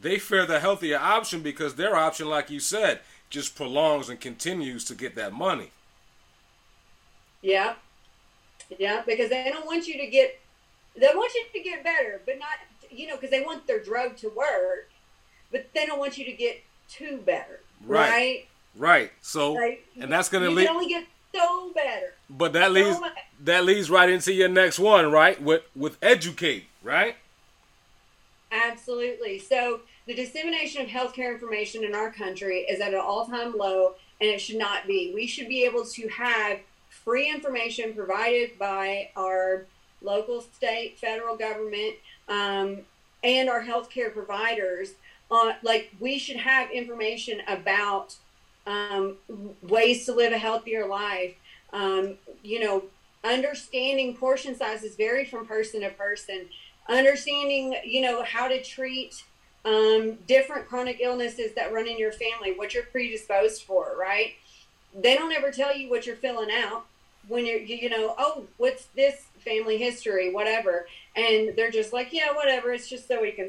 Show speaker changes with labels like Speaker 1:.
Speaker 1: they fare the healthier option because their option, like you said, just prolongs and continues to get that money.
Speaker 2: Yeah. Yeah, because they don't want you to get they want you to get better, but not you know, because they want their drug to work, but they don't want you to get too better. Right. Right.
Speaker 1: right. So like, and that's gonna
Speaker 2: lead only get so better.
Speaker 1: But that leads so that leads right into your next one, right? With with educate, right?
Speaker 2: Absolutely. So the dissemination of healthcare information in our country is at an all-time low and it should not be. We should be able to have free information provided by our local, state, federal government, um, and our healthcare providers. On like we should have information about um, ways to live a healthier life. Um, you know, understanding portion sizes vary from person to person. Understanding, you know, how to treat um, different chronic illnesses that run in your family, what you're predisposed for, right? They don't ever tell you what you're filling out when you're, you know, oh, what's this family history, whatever. And they're just like, yeah, whatever. It's just so we can